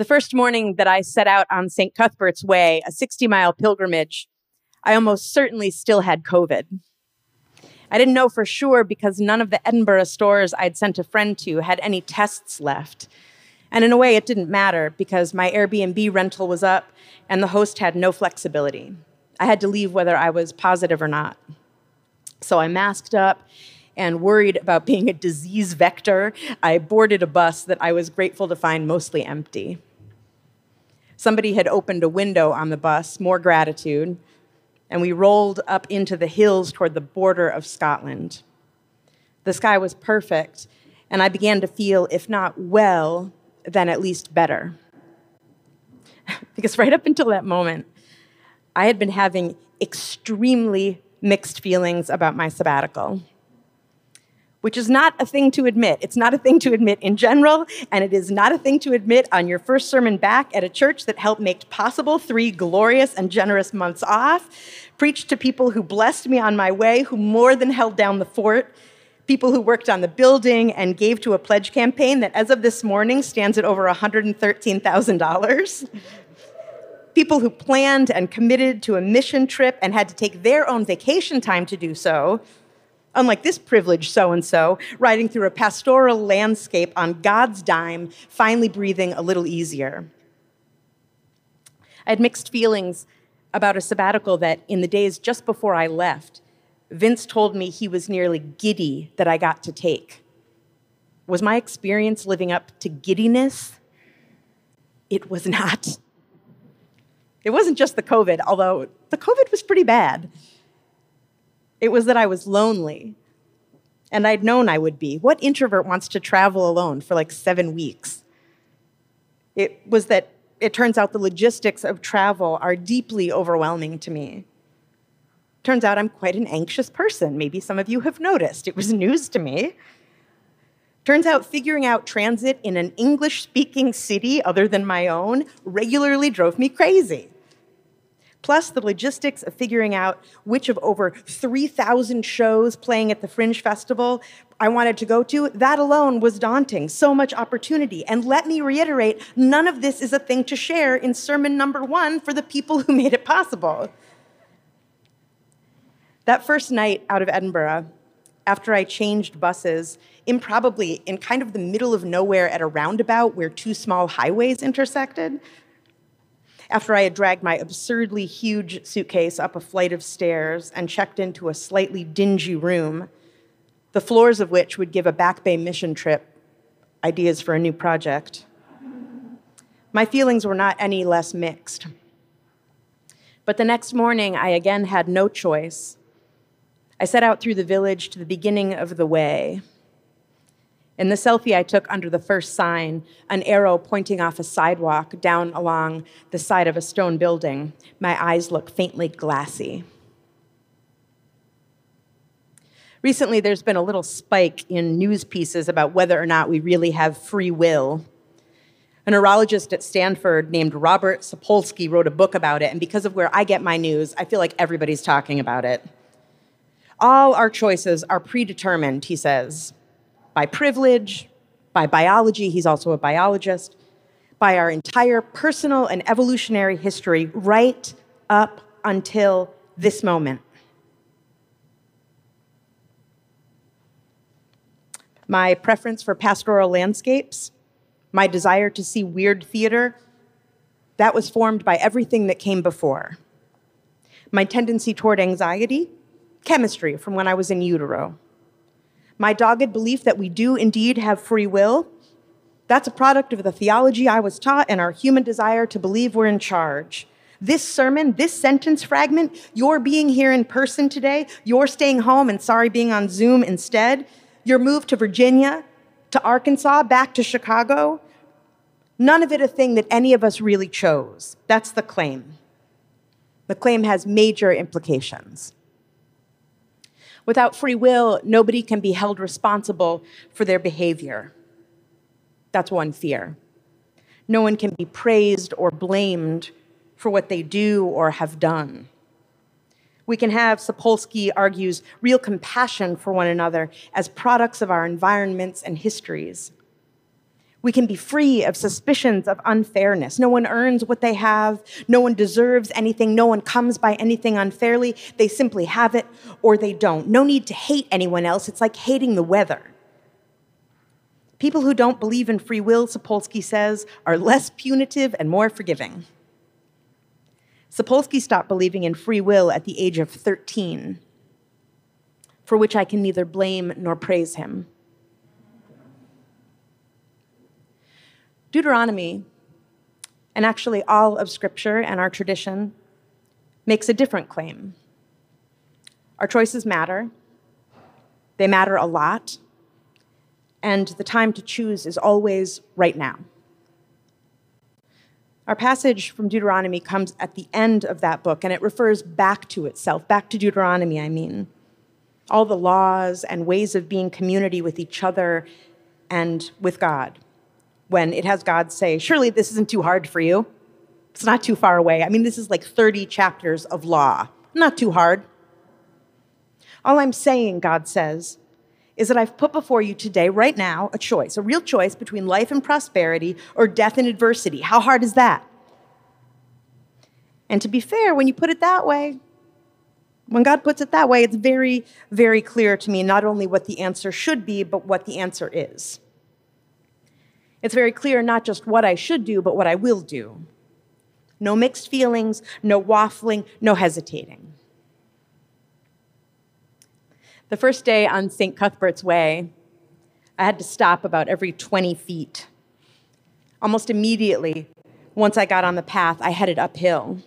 The first morning that I set out on St. Cuthbert's Way, a 60 mile pilgrimage, I almost certainly still had COVID. I didn't know for sure because none of the Edinburgh stores I'd sent a friend to had any tests left. And in a way, it didn't matter because my Airbnb rental was up and the host had no flexibility. I had to leave whether I was positive or not. So I masked up and worried about being a disease vector. I boarded a bus that I was grateful to find mostly empty. Somebody had opened a window on the bus, more gratitude, and we rolled up into the hills toward the border of Scotland. The sky was perfect, and I began to feel, if not well, then at least better. because right up until that moment, I had been having extremely mixed feelings about my sabbatical, which is not a thing to admit. It's not a thing to admit in general, and it is not a thing to admit on your first sermon back at a church that helped make possible three glorious and generous months off, preached to people who blessed me on my way, who more than held down the fort, people who worked on the building and gave to a pledge campaign that, as of this morning, stands at over $113,000. people who planned and committed to a mission trip and had to take their own vacation time to do so, unlike this privileged so and so, riding through a pastoral landscape on God's dime, finally breathing a little easier. I had mixed feelings about a sabbatical that, in the days just before I left, Vince told me he was nearly giddy that I got to take. Was my experience living up to giddiness? It was not. It wasn't just the COVID, although the COVID was pretty bad. It was that I was lonely, and I'd known I would be. What introvert wants to travel alone for like seven weeks? It was that it turns out the logistics of travel are deeply overwhelming to me. Turns out I'm quite an anxious person. Maybe some of you have noticed. It was news to me. Turns out figuring out transit in an English speaking city other than my own regularly drove me crazy. Plus, the logistics of figuring out which of over 3,000 shows playing at the Fringe Festival I wanted to go to, that alone was daunting. So much opportunity. And let me reiterate none of this is a thing to share in sermon number one for the people who made it possible. That first night out of Edinburgh, after I changed buses, improbably in kind of the middle of nowhere at a roundabout where two small highways intersected, after I had dragged my absurdly huge suitcase up a flight of stairs and checked into a slightly dingy room, the floors of which would give a Back Bay mission trip ideas for a new project. My feelings were not any less mixed. But the next morning, I again had no choice I set out through the village to the beginning of the way. In the selfie I took under the first sign, an arrow pointing off a sidewalk down along the side of a stone building, my eyes look faintly glassy. Recently, there's been a little spike in news pieces about whether or not we really have free will. A neurologist at Stanford named Robert Sapolsky wrote a book about it, and because of where I get my news, I feel like everybody's talking about it. All our choices are predetermined, he says, by privilege, by biology, he's also a biologist, by our entire personal and evolutionary history right up until this moment. My preference for pastoral landscapes, my desire to see weird theater, that was formed by everything that came before. My tendency toward anxiety, chemistry from when I was in utero. My dogged belief that we do indeed have free will, that's a product of the theology I was taught and our human desire to believe we're in charge. This sermon, this sentence fragment, your being here in person today, your staying home and sorry being on Zoom instead, your move to Virginia, to Arkansas, back to Chicago, none of it a thing that any of us really chose. That's the claim. The claim has major implications. Without free will, nobody can be held responsible for their behavior. That's one fear. No one can be praised or blamed for what they do or have done. We can have, Sapolsky argues, real compassion for one another as products of our environments and histories. We can be free of suspicions of unfairness. No one earns what they have. No one deserves anything. No one comes by anything unfairly. They simply have it or they don't. No need to hate anyone else. It's like hating the weather. People who don't believe in free will, Sapolsky says, are less punitive and more forgiving. Sapolsky stopped believing in free will at the age of 13, for which I can neither blame nor praise him. Deuteronomy, and actually all of Scripture and our tradition, makes a different claim. Our choices matter, they matter a lot, and the time to choose is always right now. Our passage from Deuteronomy comes at the end of that book, and it refers back to itself, back to Deuteronomy, I mean. All the laws and ways of being community with each other and with God when it has God say, Surely this isn't too hard for you. It's not too far away. I mean, this is like 30 chapters of law. Not too hard. All I'm saying, God says, is that I've put before you today, right now, a choice, a real choice between life and prosperity or death and adversity. How hard is that? And to be fair, when you put it that way, when God puts it that way, it's very, very clear to me not only what the answer should be, but what the answer is. It's very clear not just what I should do, but what I will do. No mixed feelings, no waffling, no hesitating. The first day on St. Cuthbert's Way, I had to stop about every 20 feet. Almost immediately, once I got on the path, I headed uphill.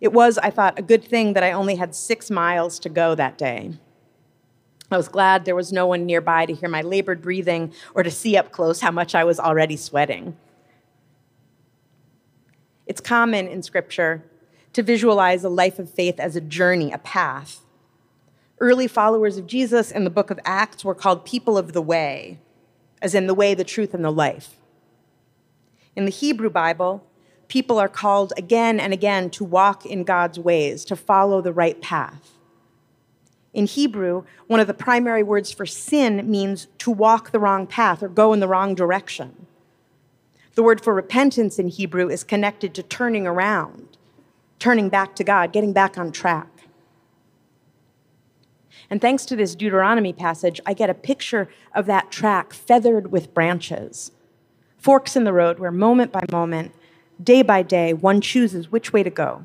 It was, I thought, a good thing that I only had six miles to go that day. I was glad there was no one nearby to hear my labored breathing or to see up close how much I was already sweating. It's common in Scripture to visualize a life of faith as a journey, a path. Early followers of Jesus in the book of Acts were called people of the way, as in the way, the truth, and the life. In the Hebrew Bible, people are called again and again to walk in God's ways, to follow the right path. In Hebrew, one of the primary words for sin means to walk the wrong path or go in the wrong direction. The word for repentance in Hebrew is connected to turning around, turning back to God, getting back on track. And thanks to this Deuteronomy passage, I get a picture of that track feathered with branches, forks in the road where moment by moment, day by day, one chooses which way to go.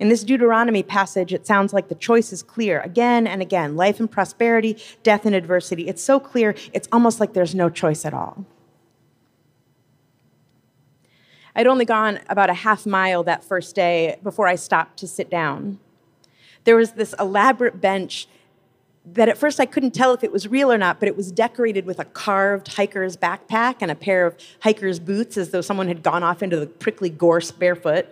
In this Deuteronomy passage, it sounds like the choice is clear again and again life and prosperity, death and adversity. It's so clear, it's almost like there's no choice at all. I'd only gone about a half mile that first day before I stopped to sit down. There was this elaborate bench that at first I couldn't tell if it was real or not, but it was decorated with a carved hiker's backpack and a pair of hiker's boots as though someone had gone off into the prickly gorse barefoot.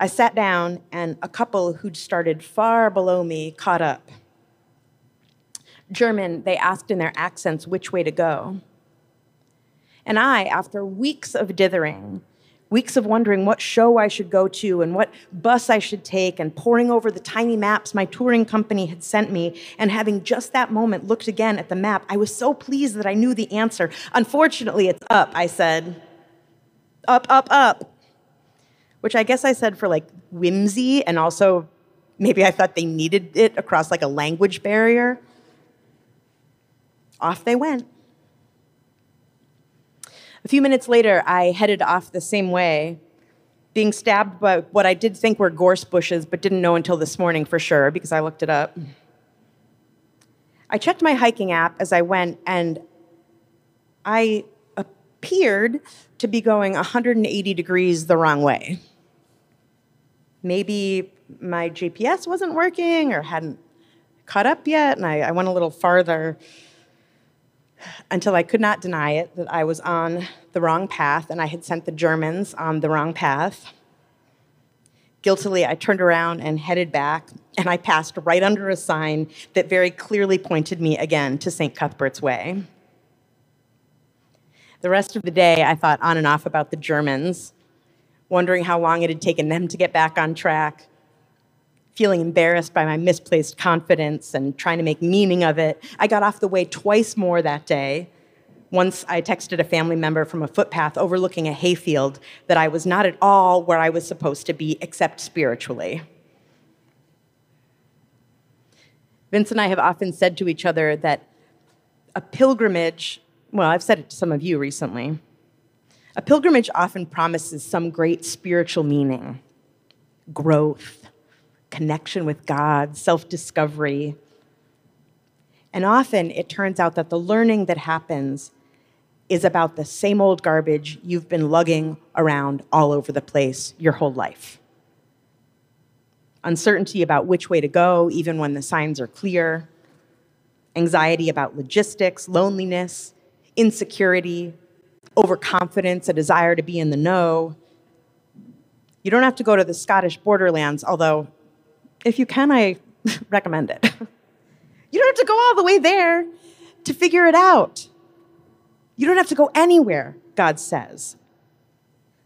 I sat down, and a couple who'd started far below me caught up. German, they asked in their accents which way to go. And I, after weeks of dithering, weeks of wondering what show I should go to and what bus I should take, and poring over the tiny maps my touring company had sent me, and having just that moment looked again at the map, I was so pleased that I knew the answer. Unfortunately, it's up, I said. Up, up, up which I guess I said for like whimsy and also maybe I thought they needed it across like a language barrier. Off they went. A few minutes later, I headed off the same way, being stabbed by what I did think were gorse bushes, but didn't know until this morning for sure because I looked it up. I checked my hiking app as I went, and I appeared to be going 180 degrees the wrong way. Maybe my GPS wasn't working or hadn't caught up yet, and I, I went a little farther until I could not deny it that I was on the wrong path and I had sent the Germans on the wrong path. Guiltily, I turned around and headed back, and I passed right under a sign that very clearly pointed me again to St. Cuthbert's Way. The rest of the day, I thought on and off about the Germans, wondering how long it had taken them to get back on track, feeling embarrassed by my misplaced confidence and trying to make meaning of it. I got off the way twice more that day. Once I texted a family member from a footpath overlooking a hayfield that I was not at all where I was supposed to be, except spiritually. Vince and I have often said to each other that a pilgrimage, well, I've said it to some of you recently, a pilgrimage often promises some great spiritual meaning, growth, connection with God, self discovery. And often it turns out that the learning that happens is about the same old garbage you've been lugging around all over the place your whole life. Uncertainty about which way to go, even when the signs are clear, anxiety about logistics, loneliness, insecurity, overconfidence, a desire to be in the know. You don't have to go to the Scottish borderlands, although if you can, I recommend it. you don't have to go all the way there to figure it out. You don't have to go anywhere, God says.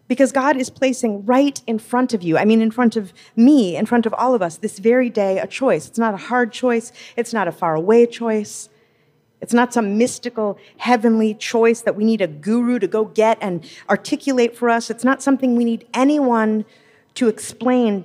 Because God is placing right in front of you, I mean, in front of me, in front of all of us, this very day, a choice. It's not a hard choice, it's not a far away choice. It's not some mystical, heavenly choice that we need a guru to go get and articulate for us. It's not something we need anyone to explain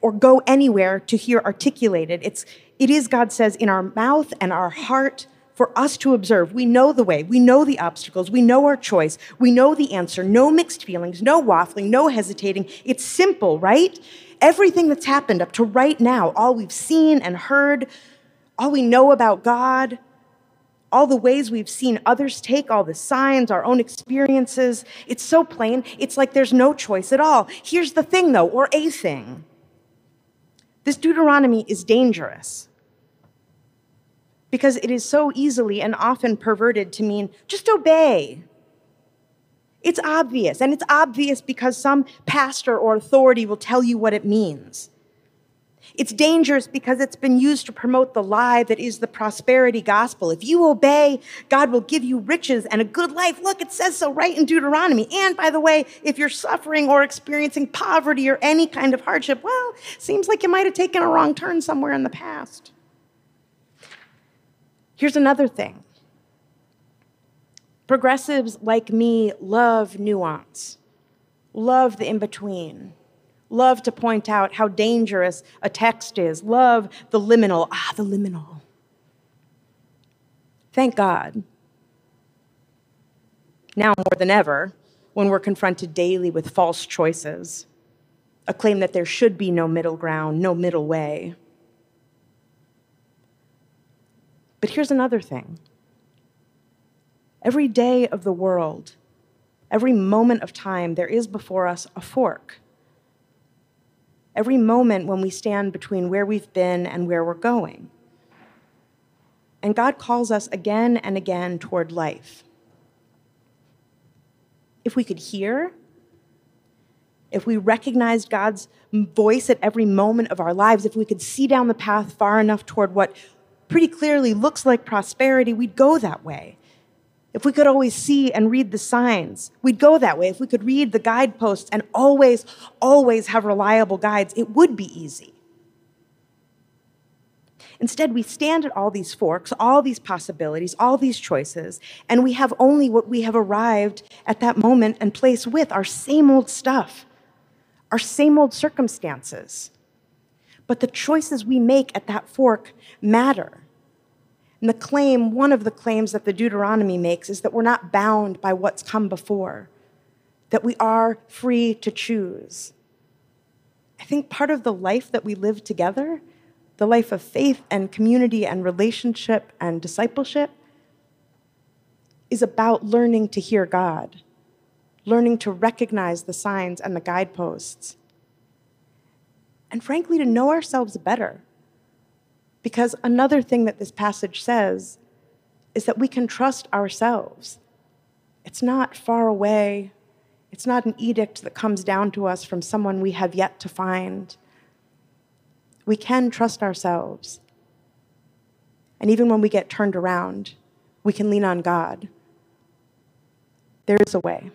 or go anywhere to hear articulated. It's, it is, God says, in our mouth and our heart for us to observe. We know the way, we know the obstacles, we know our choice, we know the answer. No mixed feelings, no waffling, no hesitating. It's simple, right? Everything that's happened up to right now, all we've seen and heard, all we know about God, all the ways we've seen others take, all the signs, our own experiences. It's so plain, it's like there's no choice at all. Here's the thing, though, or a thing this Deuteronomy is dangerous because it is so easily and often perverted to mean just obey. It's obvious, and it's obvious because some pastor or authority will tell you what it means. It's dangerous because it's been used to promote the lie that is the prosperity gospel. If you obey, God will give you riches and a good life. Look, it says so right in Deuteronomy. And by the way, if you're suffering or experiencing poverty or any kind of hardship, well, seems like you might have taken a wrong turn somewhere in the past. Here's another thing progressives like me love nuance, love the in between love to point out how dangerous a text is, love the liminal. Ah, the liminal. Thank God. Now more than ever, when we're confronted daily with false choices, a claim that there should be no middle ground, no middle way. But here's another thing every day of the world, every moment of time, there is before us a fork every moment when we stand between where we've been and where we're going. And God calls us again and again toward life. If we could hear, if we recognized God's voice at every moment of our lives, if we could see down the path far enough toward what pretty clearly looks like prosperity, we'd go that way. If we could always see and read the signs, we'd go that way. If we could read the guideposts and always, always have reliable guides, it would be easy. Instead, we stand at all these forks, all these possibilities, all these choices, and we have only what we have arrived at that moment and place with our same old stuff, our same old circumstances. But the choices we make at that fork matter. And the claim, one of the claims that the Deuteronomy makes, is that we're not bound by what's come before, that we are free to choose. I think part of the life that we live together, the life of faith and community and relationship and discipleship, is about learning to hear God, learning to recognize the signs and the guideposts, and frankly, to know ourselves better because another thing that this passage says is that we can trust ourselves. It's not far away, it's not an edict that comes down to us from someone we have yet to find. We can trust ourselves. And even when we get turned around, we can lean on God. There is a way.